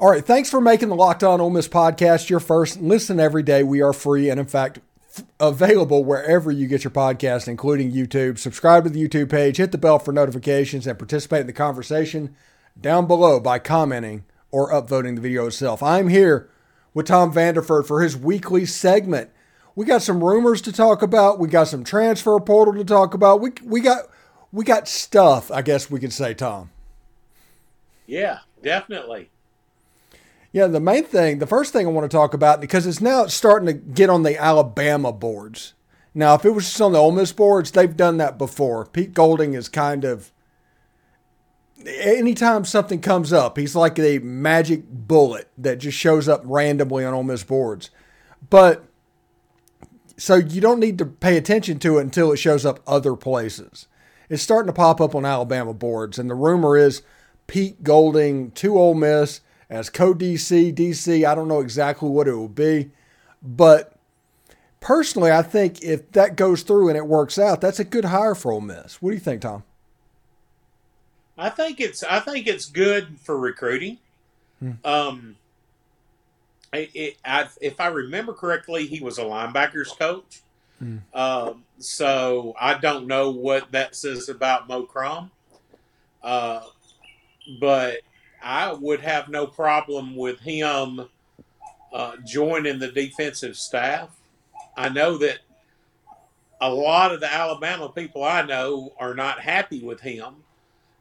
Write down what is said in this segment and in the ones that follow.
All right, thanks for making the Locked On Ole Miss podcast your first. Listen every day. We are free and, in fact, f- available wherever you get your podcast, including YouTube. Subscribe to the YouTube page, hit the bell for notifications, and participate in the conversation down below by commenting or upvoting the video itself. I'm here with Tom Vanderford for his weekly segment. We got some rumors to talk about. We got some transfer portal to talk about. We we got we got stuff. I guess we could say, Tom. Yeah, definitely. Yeah, the main thing, the first thing I want to talk about, because it's now starting to get on the Alabama boards. Now, if it was just on the Ole Miss boards, they've done that before. Pete Golding is kind of, anytime something comes up, he's like a magic bullet that just shows up randomly on Ole Miss boards. But, so you don't need to pay attention to it until it shows up other places. It's starting to pop up on Alabama boards, and the rumor is Pete Golding to Ole Miss as co DC, DC. I don't know exactly what it will be, but personally, I think if that goes through and it works out, that's a good hire for Ole Miss. What do you think, Tom? I think it's I think it's good for recruiting. Hmm. Um, it, it I, if I remember correctly, he was a linebackers coach. Hmm. Uh, so I don't know what that says about Mo Crum. Uh, but I would have no problem with him uh, joining the defensive staff. I know that a lot of the Alabama people I know are not happy with him,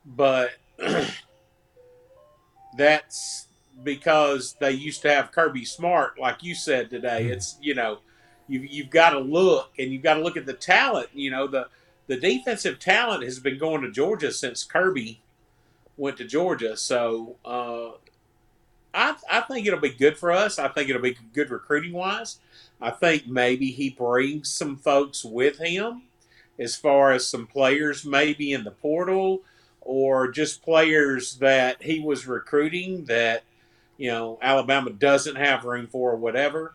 but that's because they used to have Kirby Smart, like you said today. Mm-hmm. It's you know, you you've got to look and you've got to look at the talent. You know, the the defensive talent has been going to Georgia since Kirby went to Georgia. So uh, I, I think it'll be good for us. I think it'll be good recruiting wise. I think maybe he brings some folks with him as far as some players maybe in the portal or just players that he was recruiting that you know Alabama doesn't have room for or whatever.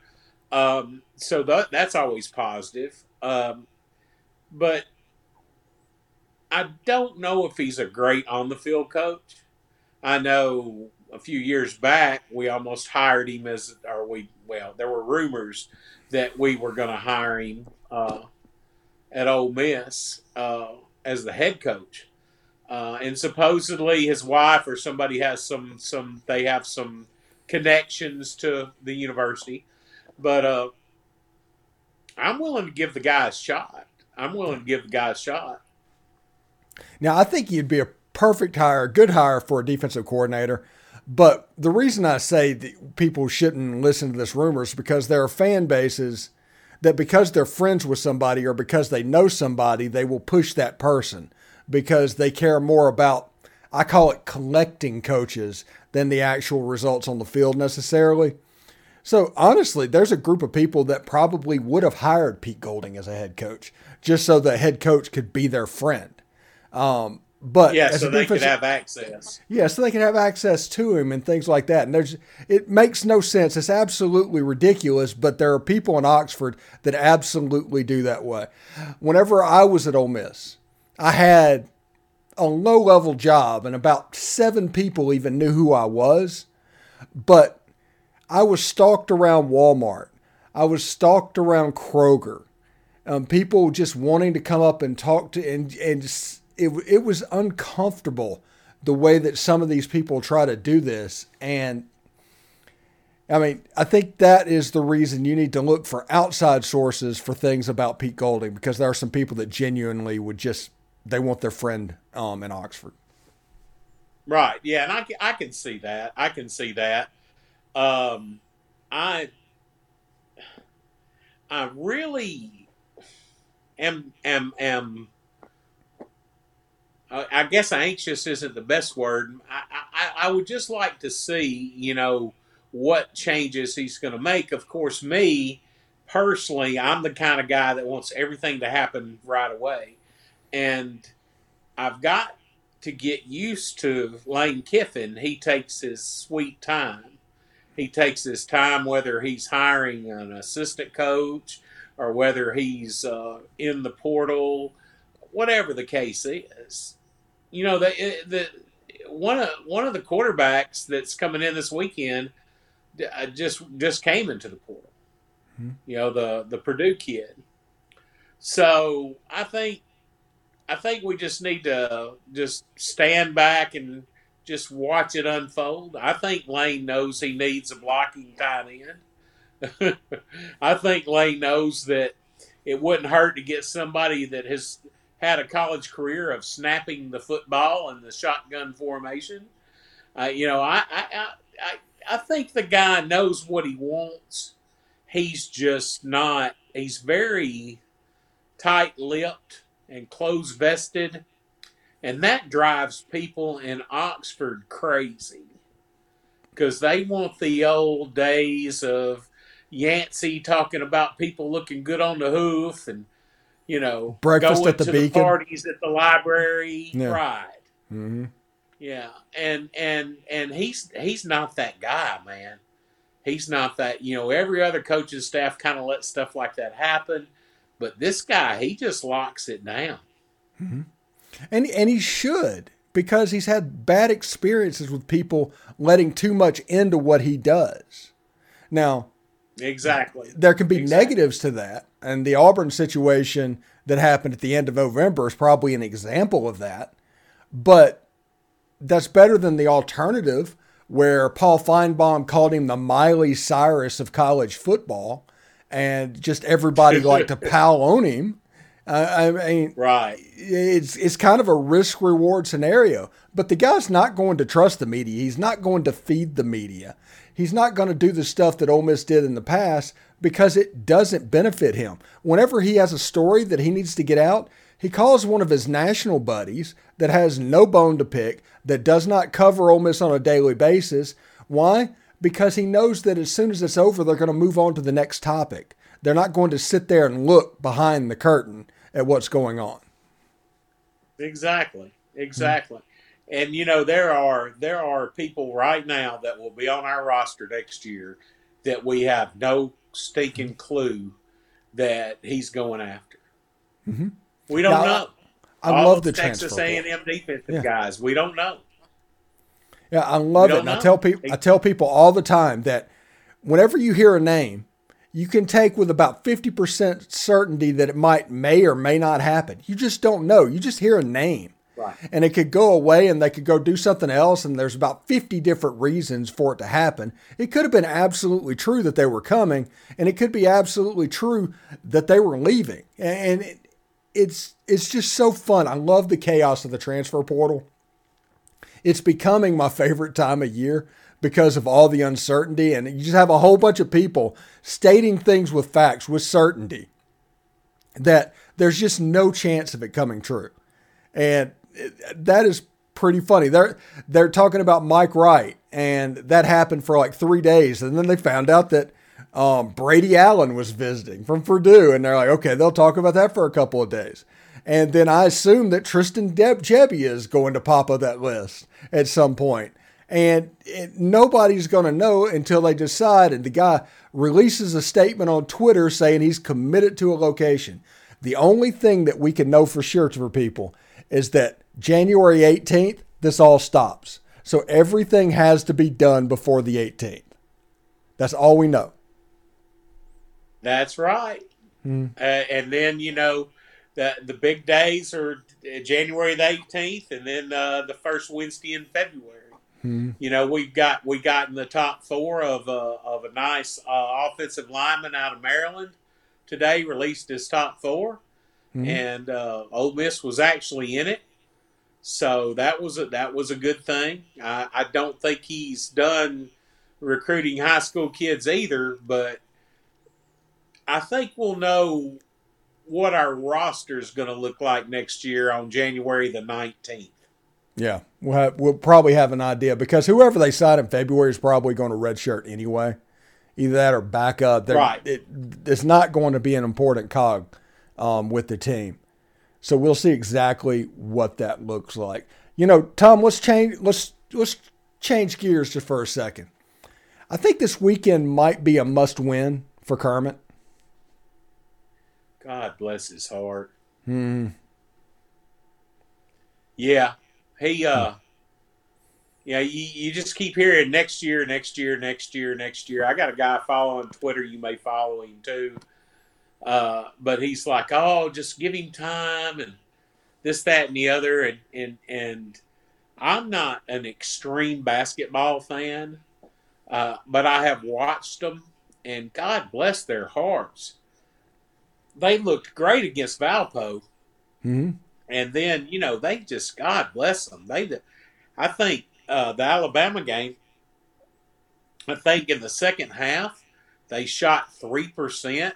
Um, so that that's always positive. Um, but I don't know if he's a great on the field coach. I know a few years back we almost hired him as, or we, well, there were rumors that we were going to hire him uh, at Ole Miss uh, as the head coach. Uh, and supposedly his wife or somebody has some some they have some connections to the university, but uh, I'm willing to give the guy a shot. I'm willing to give the guy a shot. Now, I think you'd be a perfect hire, a good hire for a defensive coordinator. But the reason I say that people shouldn't listen to this rumor is because there are fan bases that because they're friends with somebody or because they know somebody, they will push that person because they care more about, I call it collecting coaches than the actual results on the field necessarily. So honestly, there's a group of people that probably would have hired Pete Golding as a head coach just so the head coach could be their friend. Um, but yeah, so they could have access. Yeah, so they can have access to him and things like that. And there's it makes no sense. It's absolutely ridiculous. But there are people in Oxford that absolutely do that way. Whenever I was at Ole Miss, I had a low level job, and about seven people even knew who I was. But I was stalked around Walmart. I was stalked around Kroger. Um, people just wanting to come up and talk to and and it, it was uncomfortable the way that some of these people try to do this. And I mean, I think that is the reason you need to look for outside sources for things about Pete Golding because there are some people that genuinely would just, they want their friend um, in Oxford. Right. Yeah. And I, I can see that. I can see that. Um, I, I really am, am, am I guess anxious isn't the best word. I, I, I would just like to see, you know, what changes he's going to make. Of course, me personally, I'm the kind of guy that wants everything to happen right away. And I've got to get used to Lane Kiffin. He takes his sweet time. He takes his time, whether he's hiring an assistant coach or whether he's uh, in the portal, whatever the case is you know, the, the one of one of the quarterbacks that's coming in this weekend uh, just just came into the portal. Mm-hmm. You know the the Purdue kid. So I think I think we just need to just stand back and just watch it unfold. I think Lane knows he needs a blocking tight end. I think Lane knows that it wouldn't hurt to get somebody that has had a college career of snapping the football and the shotgun formation. Uh, you know, I, I, I, I think the guy knows what he wants. He's just not, he's very tight lipped and close vested. And that drives people in Oxford crazy because they want the old days of Yancey talking about people looking good on the hoof and you know breakfast at the to beacon. the parties at the library Yeah. right hmm yeah and and and he's he's not that guy man. He's not that you know every other coaching staff kind of lets stuff like that happen but this guy he just locks it down. And and he should because he's had bad experiences with people letting too much into what he does. Now, exactly there can be Exactly. negatives to that, and the Auburn situation that happened at the end of November is probably an example of that. But that's better than the alternative where Paul Finebaum called him the Miley Cyrus of college football, and just everybody liked to pal on him. Uh, I mean, right it's it's kind of a risk reward scenario. But the guy's not going to trust the media. He's not going to feed the media. He's not going to do the stuff that Ole Miss did in the past because it doesn't benefit him. Whenever he has a story that he needs to get out, he calls one of his national buddies that has no bone to pick, that does not cover Ole Miss on a daily basis. Why? Because he knows that as soon as it's over, they're going to move on to the next topic. They're not going to sit there and look behind the curtain at what's going on. Exactly. Exactly. And you know there are there are people right now that will be on our roster next year that we have no stinking clue that he's going after. Mhm. We don't Yeah, know. I love the Texas. A and M defensive Yeah. guys. We don't know. Yeah, I love it. And I tell people I tell people all the time that whenever you hear a name, you can take with about 50% certainty that it might may or may not happen. You just don't know. You just hear a name. Right. And it could go away and they could go do something else and there's about 50 different reasons for it to happen. It could have been absolutely true that they were coming and it could be absolutely true that they were leaving. And it, it's it's just so fun. I love the chaos of the transfer portal it's becoming my favorite time of year because of all the uncertainty and you just have a whole bunch of people stating things with facts with certainty that there's just no chance of it coming true and that is pretty funny they're they're talking about Mike Wright and that happened for like 3 days and then they found out that um, Brady Allen was visiting from Purdue and they're like okay they'll talk about that for a couple of days and then I assume that Tristan Deb Jebbia is going to pop up that list at some point. And it, nobody's going to know until they decide. And the guy releases a statement on Twitter saying he's committed to a location. The only thing that we can know for sure for people is that January 18th, this all stops. So everything has to be done before the 18th. That's all we know. That's right. Hmm. Uh, and then you know the the big days are January the eighteenth, and then uh, the first Wednesday in February. Hmm. You know we've got we got in the top four of a of a nice uh, offensive lineman out of Maryland today. Released his top 4 Mhm. and uh, Ole Miss was actually in it. So that was a that was a good thing. I, I don't think he's done recruiting high school kids either, but I think we'll know what our roster is going to look like next year on January the 19th. Yeah, we'll, have, we'll probably have an idea because whoever they sign in February is probably going to redshirt anyway. Either that or back up. They're- Right. It, it's not going to be an important cog um, with the team. So we'll see exactly what that looks like. You know, Tom, let's change. Let's let's change gears just for a second. I think this weekend might be a must-win for Kermit. God bless his heart. Hmm. Yeah, he uh, Yeah, you, you just keep hearing next year, next year, next year, next year. I got a guy following on Twitter. You may follow him too. Uh, but he's like, oh, just give him time and this, that, and the other. And, and, and I'm not an extreme basketball fan, uh, but I have watched them, and God bless their hearts. They looked great against Valpo. Mm-hmm. And then, you know, they just, God bless them. They, I think uh, the Alabama game, I think in the second half, they shot 3%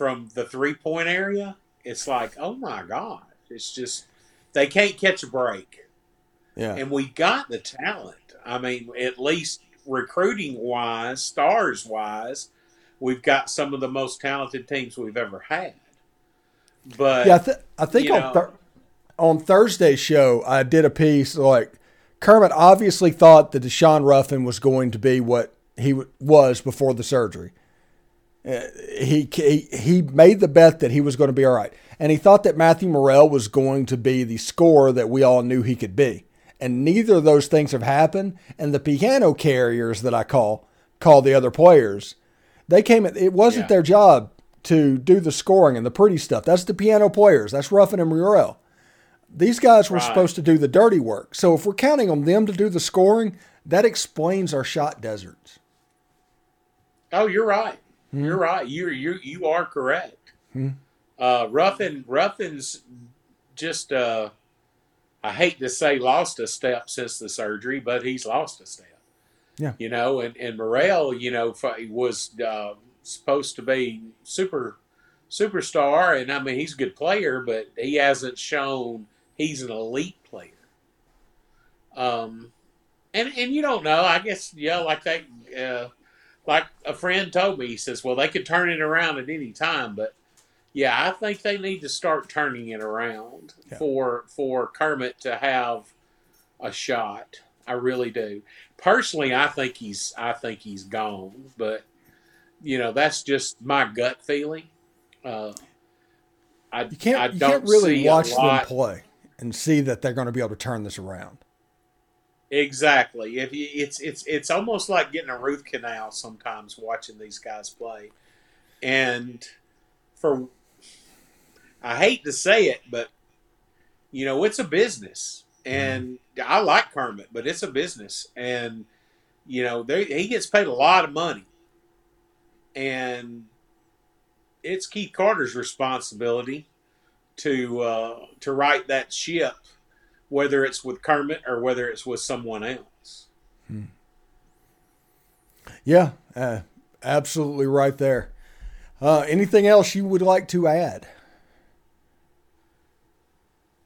from the three point area. It's like, oh my God. It's just, they can't catch a break. Yeah. And we got the talent. I mean, at least recruiting wise, stars wise, we've got some of the most talented teams we've ever had. But yeah, I, th- I think on know- on Thursday's show, I did a piece like Kermit obviously thought that Daeshun Ruffin was going to be what he w- was before the surgery. Uh, he, he he made the bet that he was going to be all right, and he thought that Matthew Murrell was going to be the scorer that we all knew he could be. And neither of those things have happened. And the piano carriers that I call call the other players, they came. It wasn't Yeah. their job to do the scoring and the pretty stuff. That's the piano players. That's Ruffin and Morrell. These guys were Right. supposed to do the dirty work. So if we're counting on them to do the scoring, that explains our shot deserts. Oh, you're right. Hmm. You're right. You you you are correct. Uh, Ruffin Ruffin's just uh, I hate to say lost a step since the surgery, but he's lost a step. Yeah. You know, and and Murrell, you know, was uh, supposed to be super superstar, and I mean he's a good player, but he hasn't shown he's an elite player. Um, and and you don't know. I guess yeah, like that. Like a friend told me, he says, "Well, they could turn it around at any time, but yeah, I think they need to start turning it around Yeah. for for Kermit to have a shot. I really do. Personally, I think he's I think he's gone, but you know that's just my gut feeling. Uh, I You can't I you don't can't really watch them play and see that they're going to be able to turn this around. Exactly. If you, it's it's it's almost like getting a root canal sometimes watching these guys play, and for I hate to say it, but you know it's a business, and I like Kermit, but it's a business, and you know they, he gets paid a lot of money, and it's Keith Carter's responsibility to uh, to right that ship whether it's with Kermit or whether it's with someone else. Yeah, uh, absolutely right there. Uh, anything else you would like to add?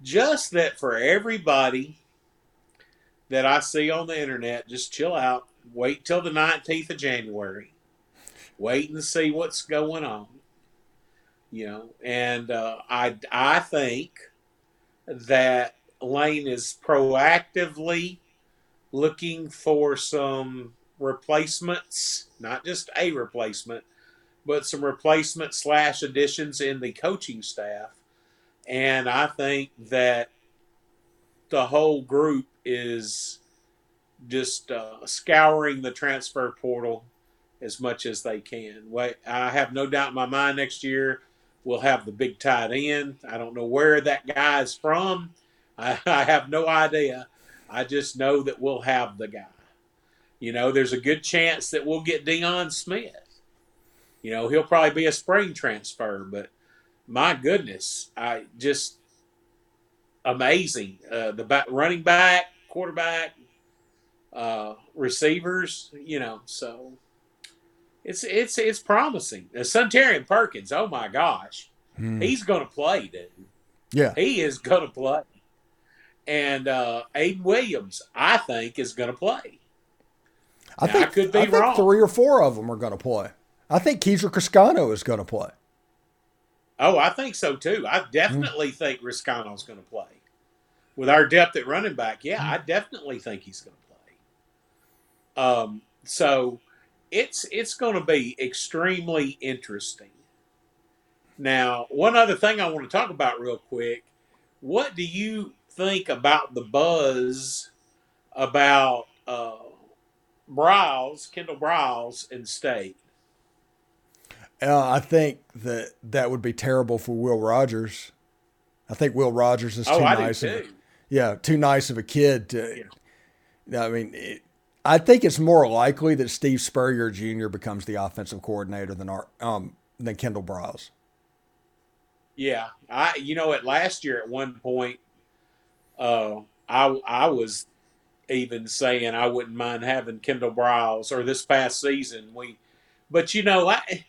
Just that for everybody that I see on the internet, just chill out. Wait till the 19th of January. Wait and see what's going on. You know, and uh, I, I think that Lane is proactively looking for some replacements, not just a replacement, but some replacement slash additions in the coaching staff. And I think that the whole group is just uh, scouring the transfer portal as much as they can. I have no doubt in my mind next year we'll have the big tight end. I don't know where that guy is from. I, I have no idea. I just know that we'll have the guy. You know, there's a good chance that we'll get Dion Smith. You know, he'll probably be a spring transfer, but my goodness, I just amazing. Uh, the back, running back, quarterback, uh, receivers, you know, so it's it's it's promising. Uh, Suntarine Perkins, oh my gosh, Hmm. he's going to play, dude. Yeah, He is going to play. And uh, Ayden Williams, I think, is going to play. I Now, think I could be I wrong. three or four of them are going to play. I think Keezer Criscano is going to play. Oh, I think so too. I definitely think Reescano's going to play. With our depth at running back, yeah, I definitely think he's going to play. Um, so it's it's going to be extremely interesting. Now, one other thing I want to talk about real quick. What do you think about the buzz about uh, Briles, Kendall Briles, and State. Uh, I think that that would be terrible for Will Rogers. I think Will Rogers is too oh, nice. do Of, too. yeah, too nice of a kid to. I mean, it, I think it's more likely that Steve Spurrier Jr. becomes the offensive coordinator than our um than Kendall Briles. Yeah, I you know at last year at one point, uh, I I was even saying I wouldn't mind having Kendall Briles or this past season we, but you know I,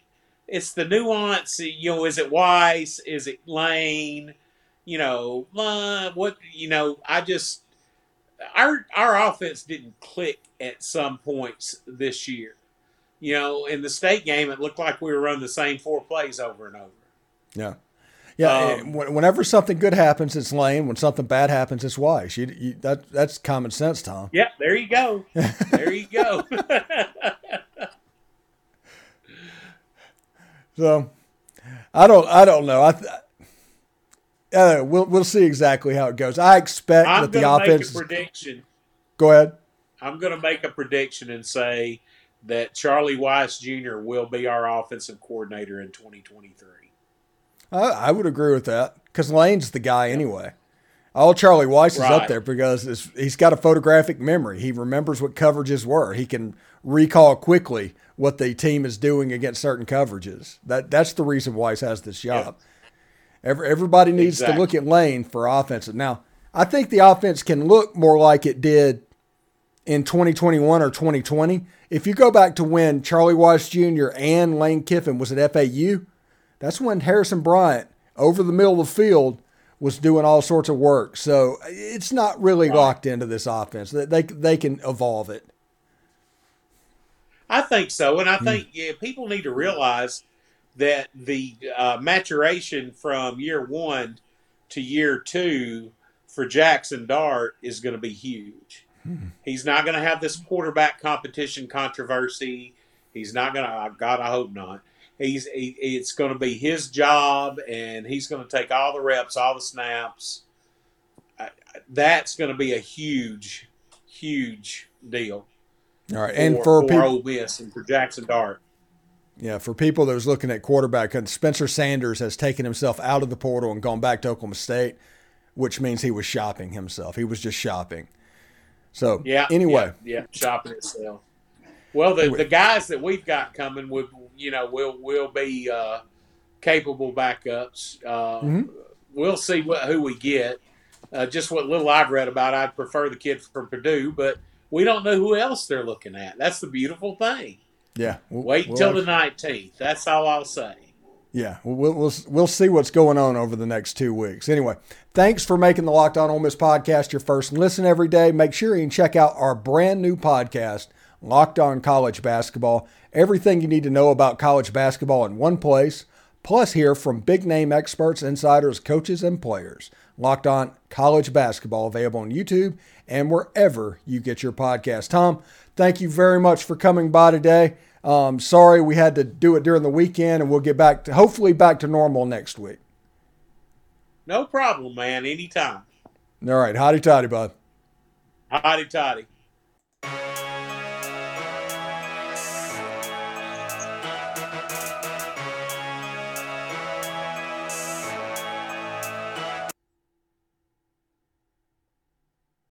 it's the nuance. You know, is it Weis? Is it Lane? You know, uh, what you know? I just our our offense didn't click at some points this year. You know, in the state game, it looked like we were running the same four plays over and over. Yeah. Yeah, Um, whenever something good happens, it's Lane. When something bad happens, it's Weis. You, you, that, that's common sense, Tom. Yeah, there you go. There you go. So, I don't, I don't know. I, uh, we'll, we'll see exactly how it goes. I expect I'm that the to make offense. a prediction. go ahead. I'm going to make a prediction and say that Charlie Weis Jr. will be our offensive coordinator in 2023. I, I would agree with that because Lane's the guy anyway. All Charlie Weis is up there because it's, he's got a photographic memory. He remembers what coverages were. He can recall quickly what the team is doing against certain coverages. That that's the reason Weis has this job. Every, everybody needs to look at Lane for offensive. Now, I think the offense can look more like it did in 2021 or 2020. If you go back to when Charlie Weis Jr. and Lane Kiffin was at FAU, that's when Harrison Bryant over the middle of the field was doing all sorts of work. So it's not really Right. locked into this offense. They they, they can evolve it. I think so, and I think yeah, people need to realize that the uh, maturation from year one to year two for Jackson Dart is going to be huge. He's not going to have this quarterback competition controversy. He's not going to. God, I hope not. He's. He, it's going to be his job, and he's going to take all the reps, all the snaps. That's going to be a huge, huge deal. All right, and for, for, for people, Ole Miss and for Jackson Dart. yeah, for people that was looking at quarterback, and Spencer Sanders has taken himself out of the portal and gone back to Oklahoma State, which means he was shopping himself. He was just shopping. So Yeah. anyway, Yeah, yeah, shopping itself. Well, the, the guys that we've got coming would you know will will be uh, capable backups. Uh, Mhm. We'll see what who we get. Uh, just what little I've read about, I'd prefer the kid from Purdue, but we don't know who else they're looking at. That's the beautiful thing. yeah, we'll- Wait we'll until have- the nineteenth. That's all I'll say. Yeah, we'll, we'll we'll see what's going on over the next two weeks. Anyway, thanks for making the Locked On Ole Miss podcast your first listen every day. Make sure you check out our brand new podcast, Locked On College Basketball. Everything you need to know about college basketball in one place. Plus, hear from big name experts, insiders, coaches, and players. Locked On College Basketball available on YouTube and wherever you get your podcast. Tom, thank you very much for coming by today. Um, sorry we had to do it during the weekend, and we'll get back to hopefully back to normal next week. No problem, man. Anytime. All right, hotty toddy, bud. Hotty toddy.